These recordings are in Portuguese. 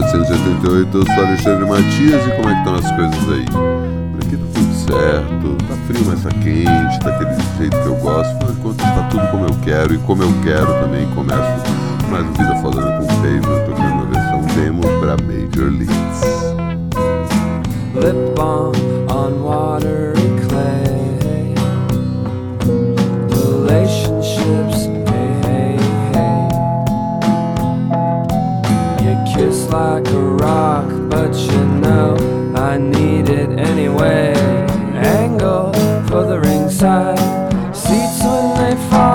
1788. Eu sou Alexandre Matias e como é que estão as coisas aí? Por aqui tá tudo certo, tá frio, mas tá quente, tá aquele jeito que eu gosto, mas enquanto tá tudo como eu quero e como eu quero também começo mais um Vida Falando com o Pavement, tocando uma versão demo pra Major Leagues. Lip balm on water like a rock, but you know I need it anyway. Angle for the ringside, seats when they fall.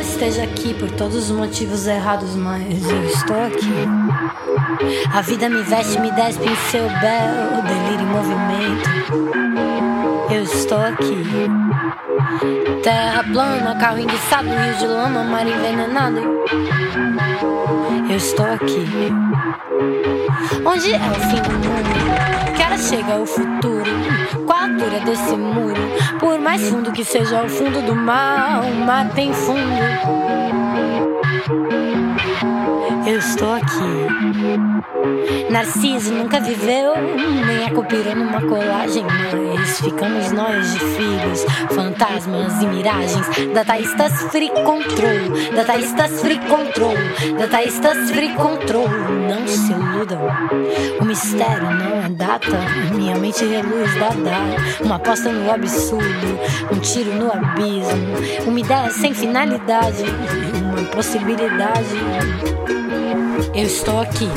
Esteja aqui por todos os motivos errados, mas eu estou aqui. A vida me veste, me despe em seu belo delírio em movimento. Eu estou aqui. Terra plana, carro enguiçado, rio de lama, mar envenenado. Eu estou aqui. Onde é o fim do mundo? Que hora chega o futuro? Qual altura desse muro? Por mais fundo que seja o fundo do mar, o mar tem fundo. Eu estou aqui. Narciso nunca viveu, nem copirou numa colagem, mas ficamos nós de filhos, fantasmas e miragens. Dataístas free control, dataístas free control, dataístas free control. Não se iludam, o mistério não é data, minha mente reluz da data. Uma aposta no absurdo, um tiro no abismo, uma ideia sem finalidade, uma possibilidade. Eu estou aqui.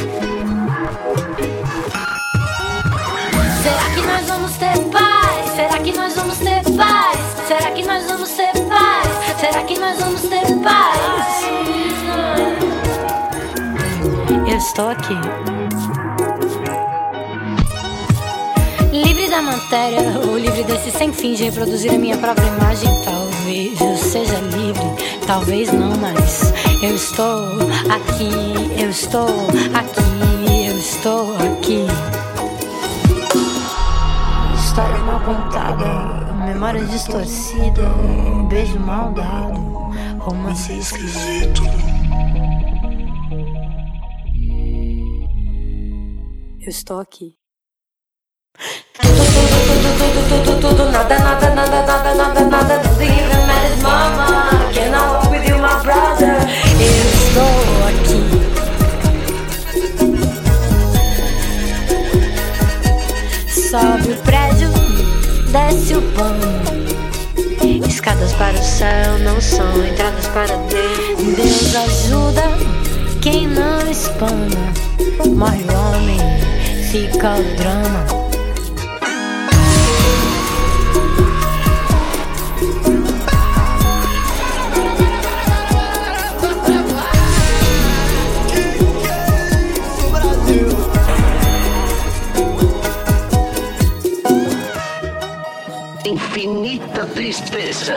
Será que nós vamos ter paz? Será que nós vamos ter paz? Será que nós vamos ter paz? Será que nós vamos ter paz? Eu estou aqui. Livre da matéria, ou livre desse sem fim de reproduzir a minha própria imagem. Talvez eu seja livre, talvez não, mas eu estou aqui, eu estou aqui, eu estou aqui. História mal contada, memória distorcida, beijo mal dado, romance esquisito. Eu estou aqui. Tudo, tudo, tudo, tudo, tudo, tudo, nada, nada, nada, nada, nada, nada, doesn't even matter, mama. Can I walk with you, my brother? Eu estou aqui. Sobe o prédio, desce o pano. Escadas para o céu não são entradas para Deus. Deus ajuda quem não espana. Morre o homem, fica o drama. Tristeza.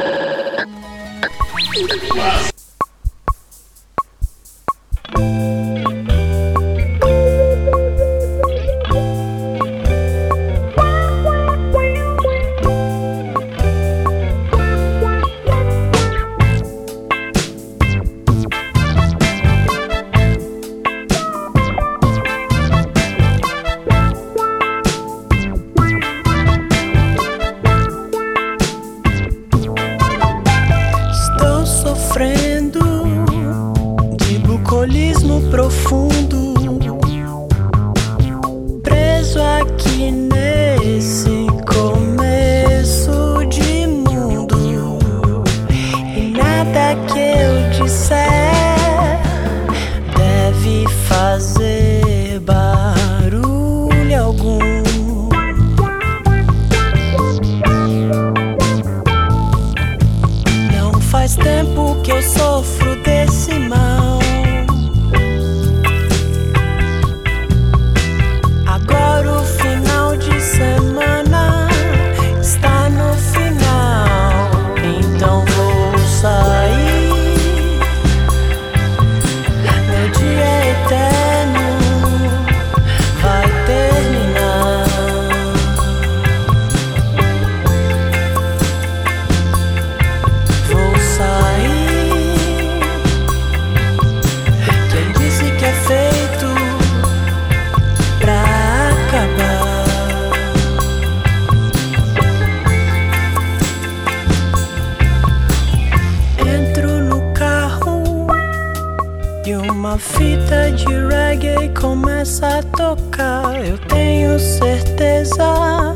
Fita de reggae começa a tocar. Eu tenho certeza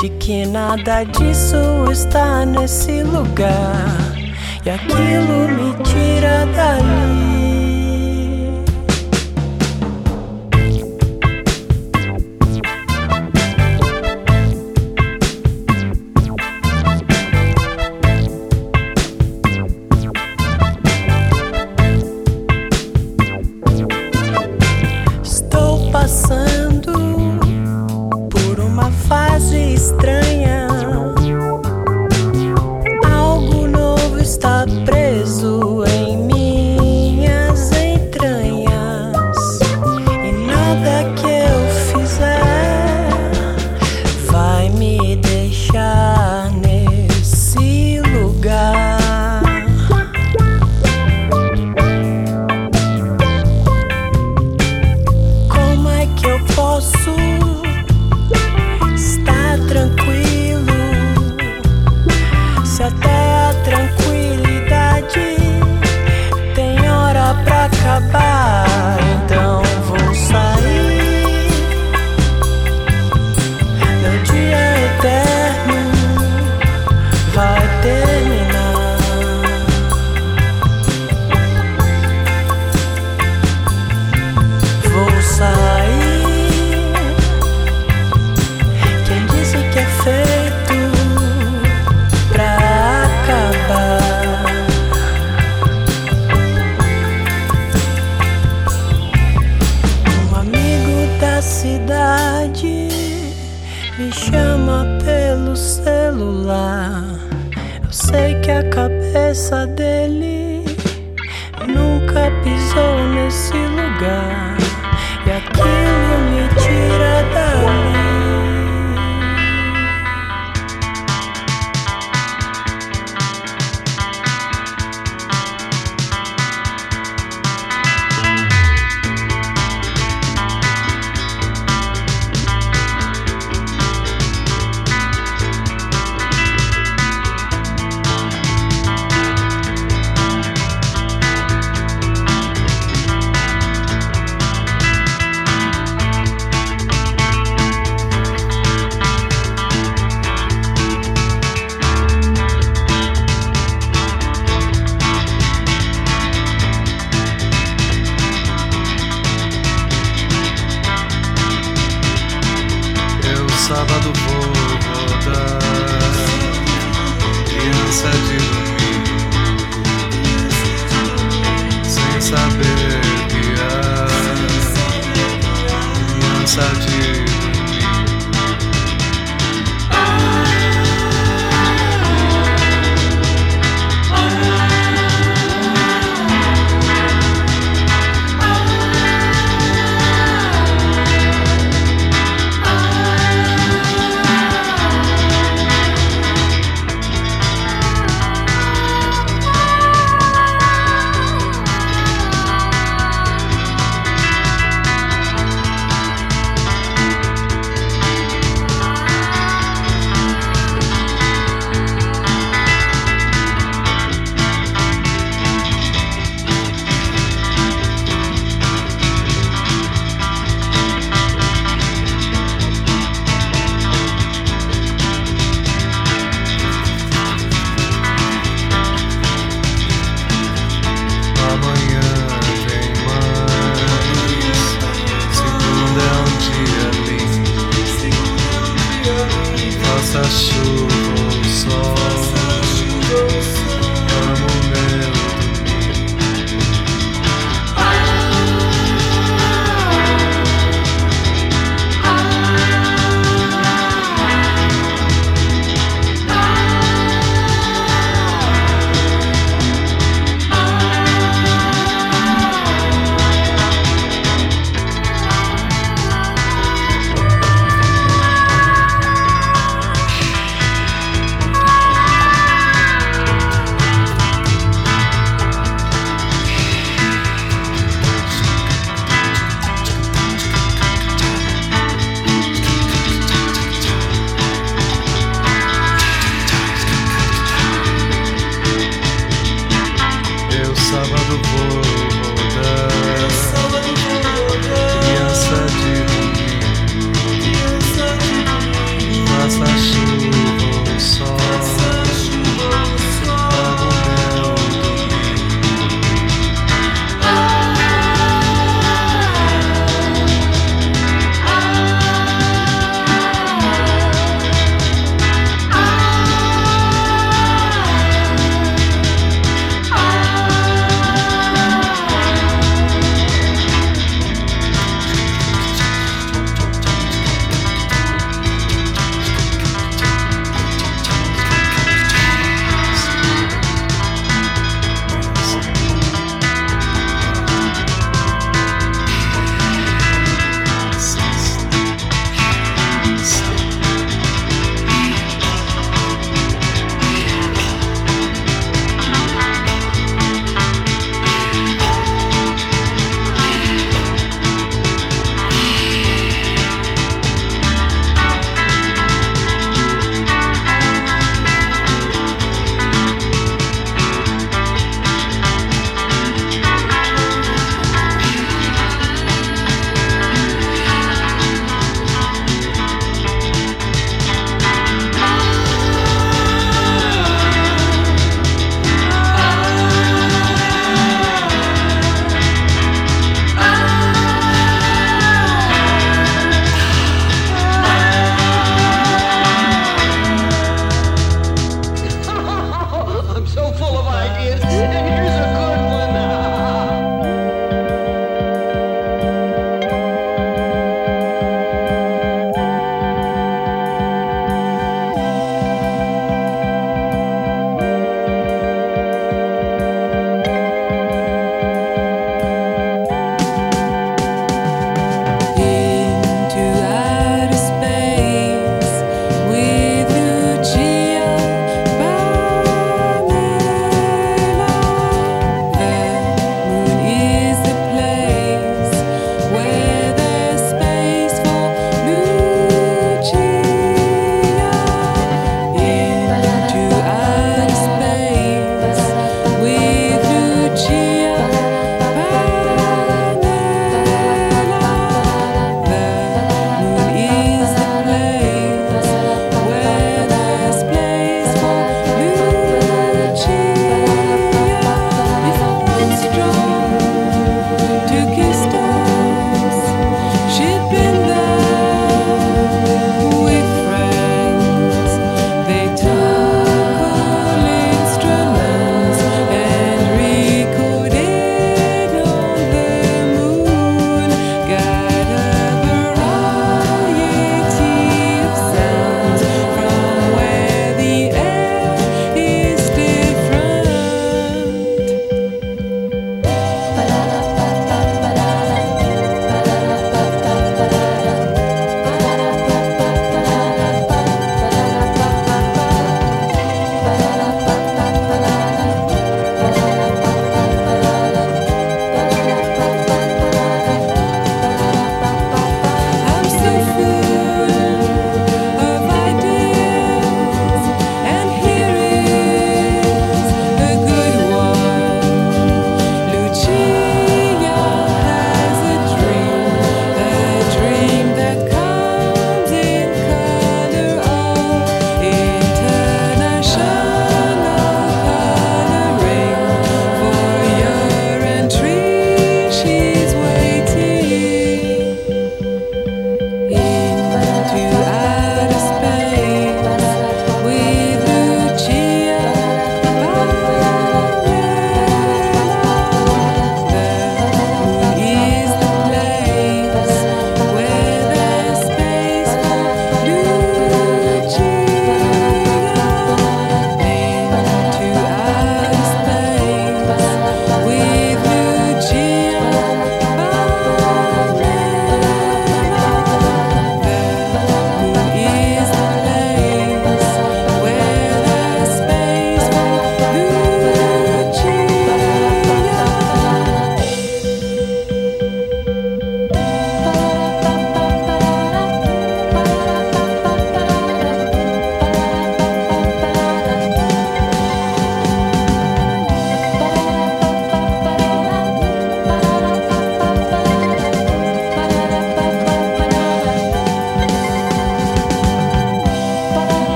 de que nada disso está nesse lugar. E aquilo me tira dali.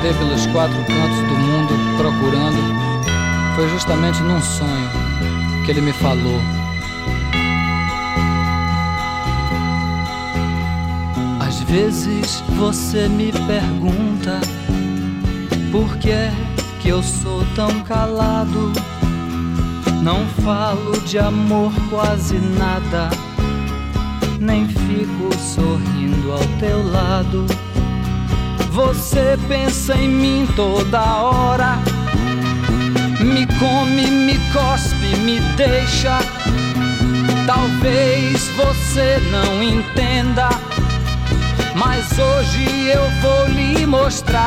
Andei pelos quatro cantos do mundo procurando, foi justamente num sonho que ele me falou. Às vezes você me pergunta por que é que eu sou tão calado. Não falo de amor quase nada, nem fico sorrindo ao teu lado. Você pensa em mim toda hora, me come, me cospe, me deixa. Talvez você não entenda, mas hoje eu vou lhe mostrar.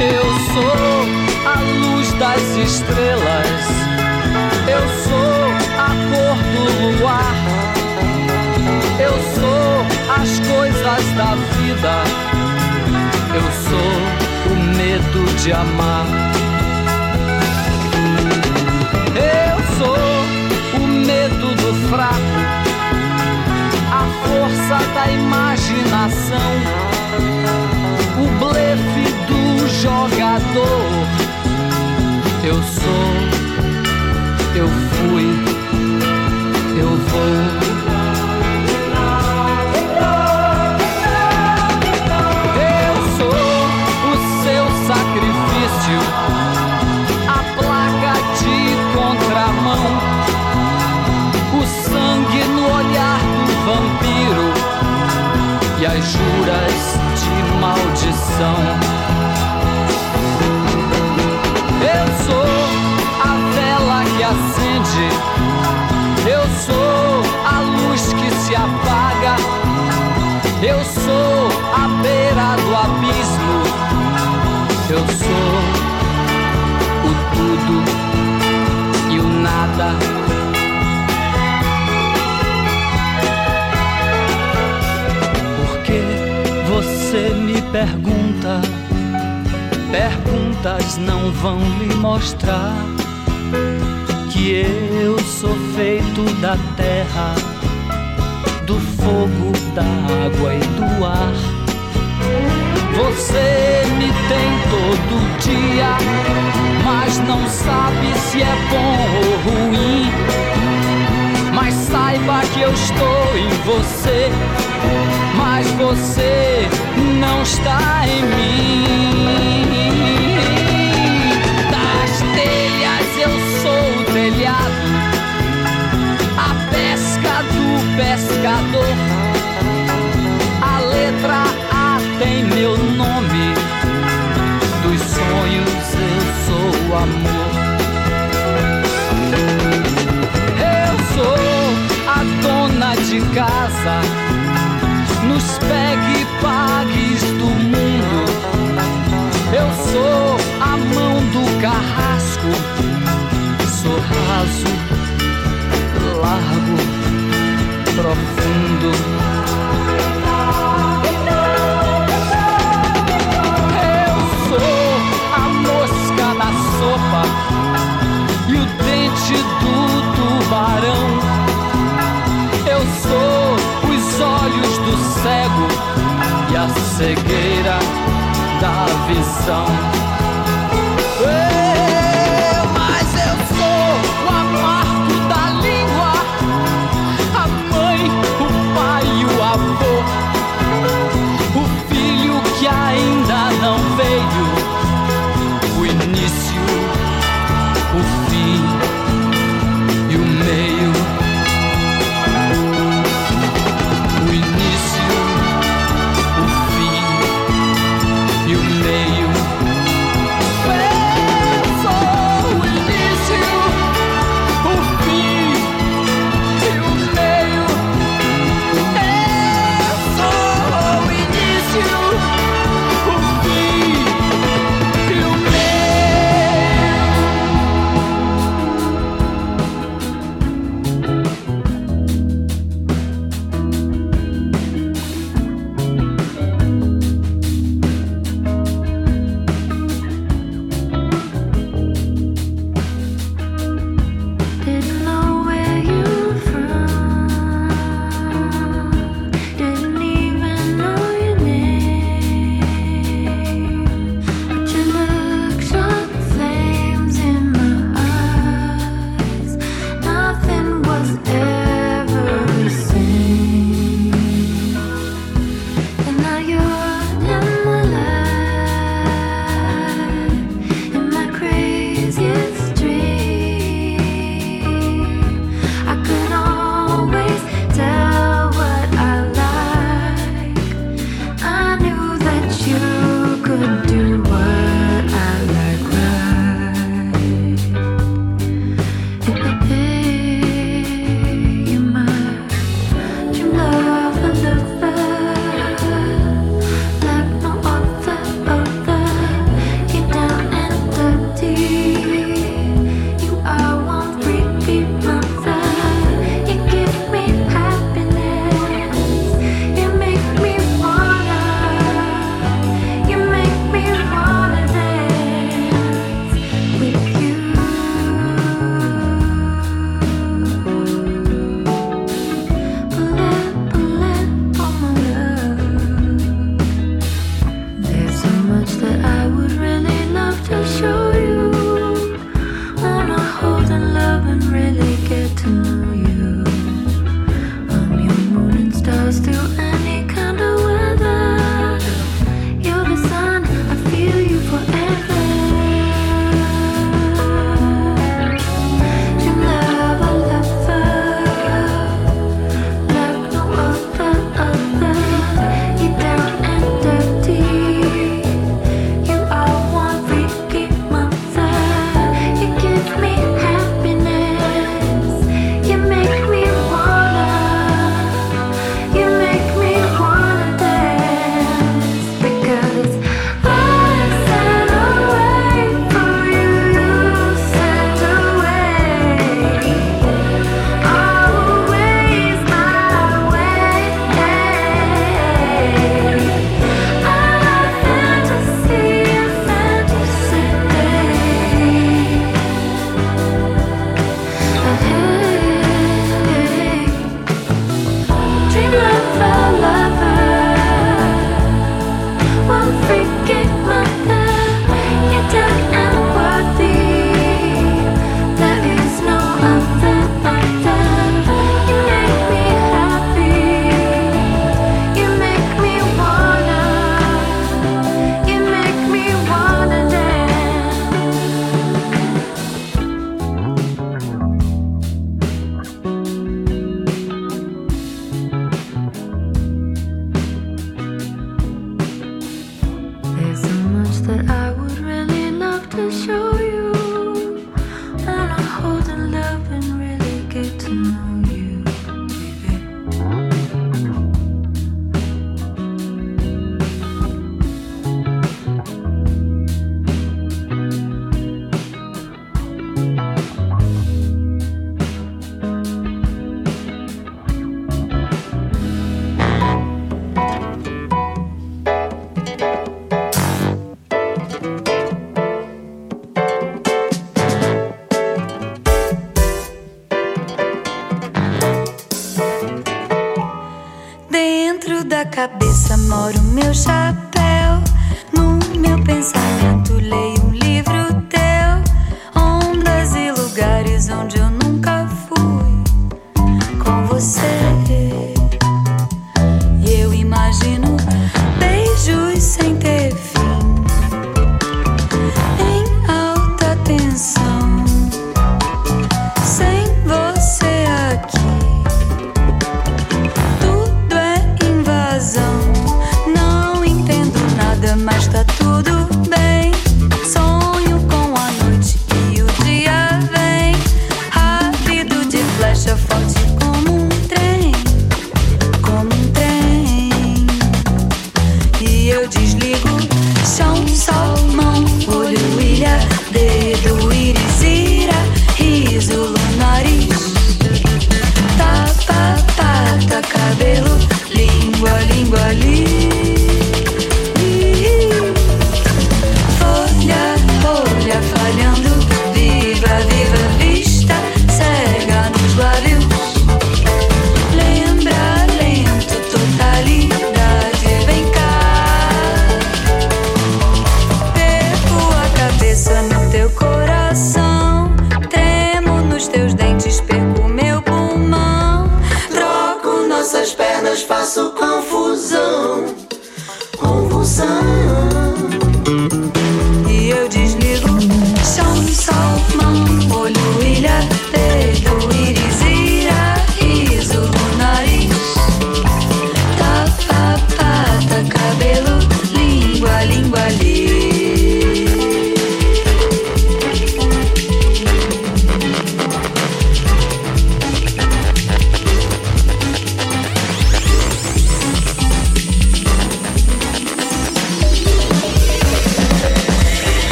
Eu sou a luz das estrelas, eu sou a cor do luar, eu sou as coisas da vida, eu sou o medo de amar. Eu sou o medo do fraco, a força da imaginação, o blefe do jogador. Eu sou, eu fui, eu vou. As juras de maldição. Eu sou a vela que acende, eu sou a luz que se apaga, eu sou a beira do abismo, eu sou o tudo e o nada. Pergunta, perguntas não vão lhe mostrar que eu sou feito da terra, do fogo, da água e do ar. Você me tem todo dia, mas não sabe se é bom ou ruim. Mas saiba que eu estou em você, mas você não está em mim. Das telhas eu sou o telhado, a pesca do pescador. A letra A tem meu nome, dos sonhos eu sou o amor. Eu sou a dona de casa, sou a mão do carrasco, sou raso, largo, profundo. Eu sou a mosca na sopa e o dente do tubarão. Eu sou os olhos do cego e a cegueira da visão.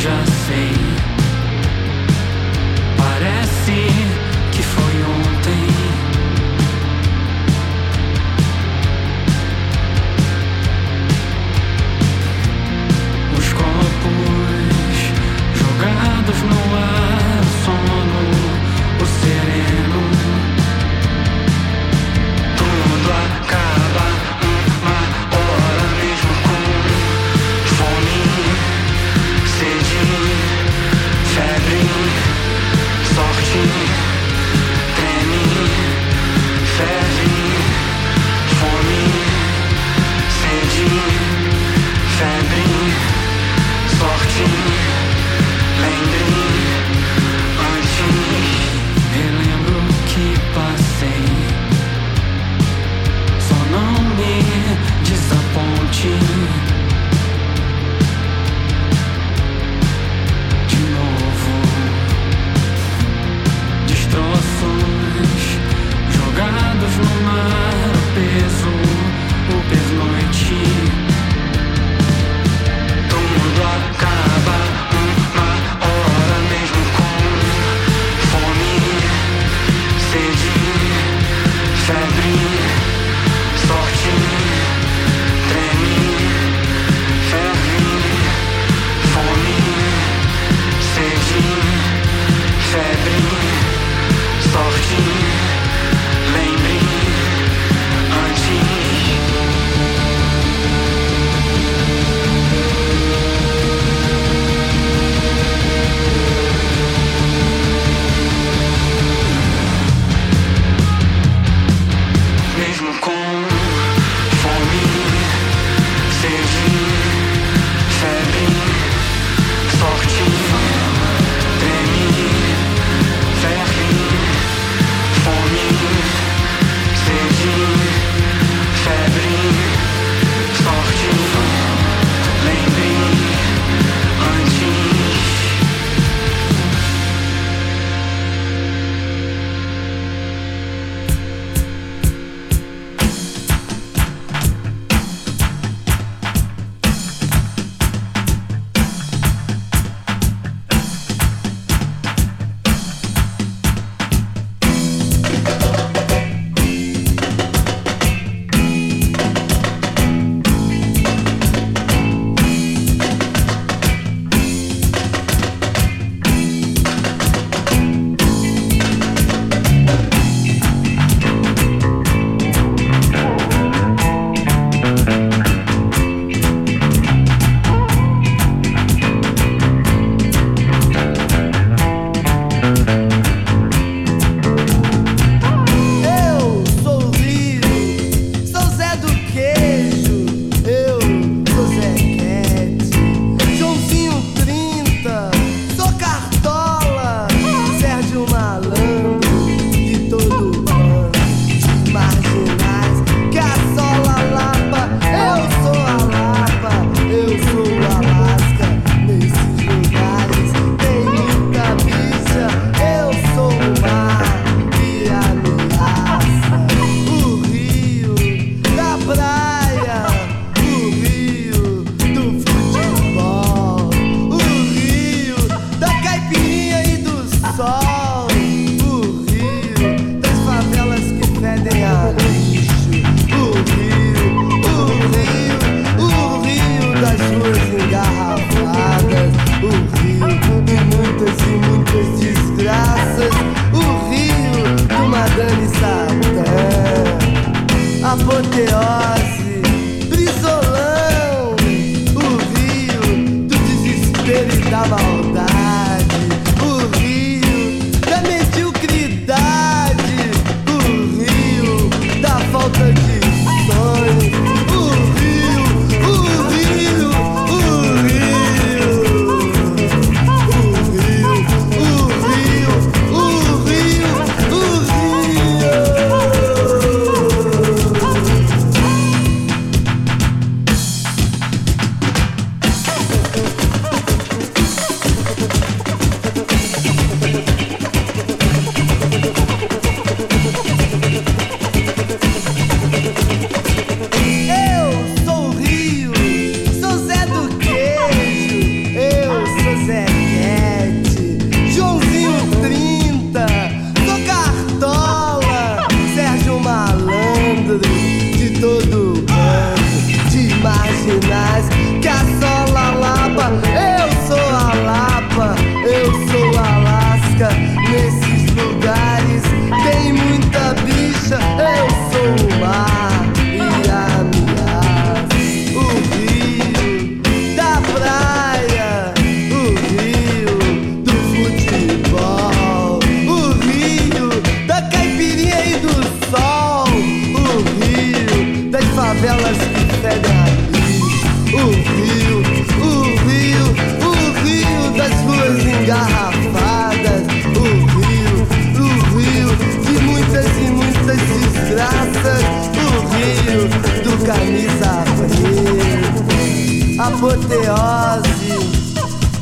já sei. engarrafadas, o rio de muitas e muitas desgraças, o rio do Madame Satã, apoteose. apoteose,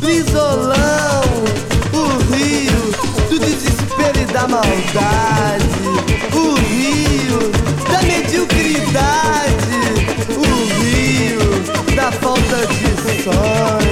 isolão, o rio do desespero e da maldade, o rio da mediocridade, o rio da falta de sonho.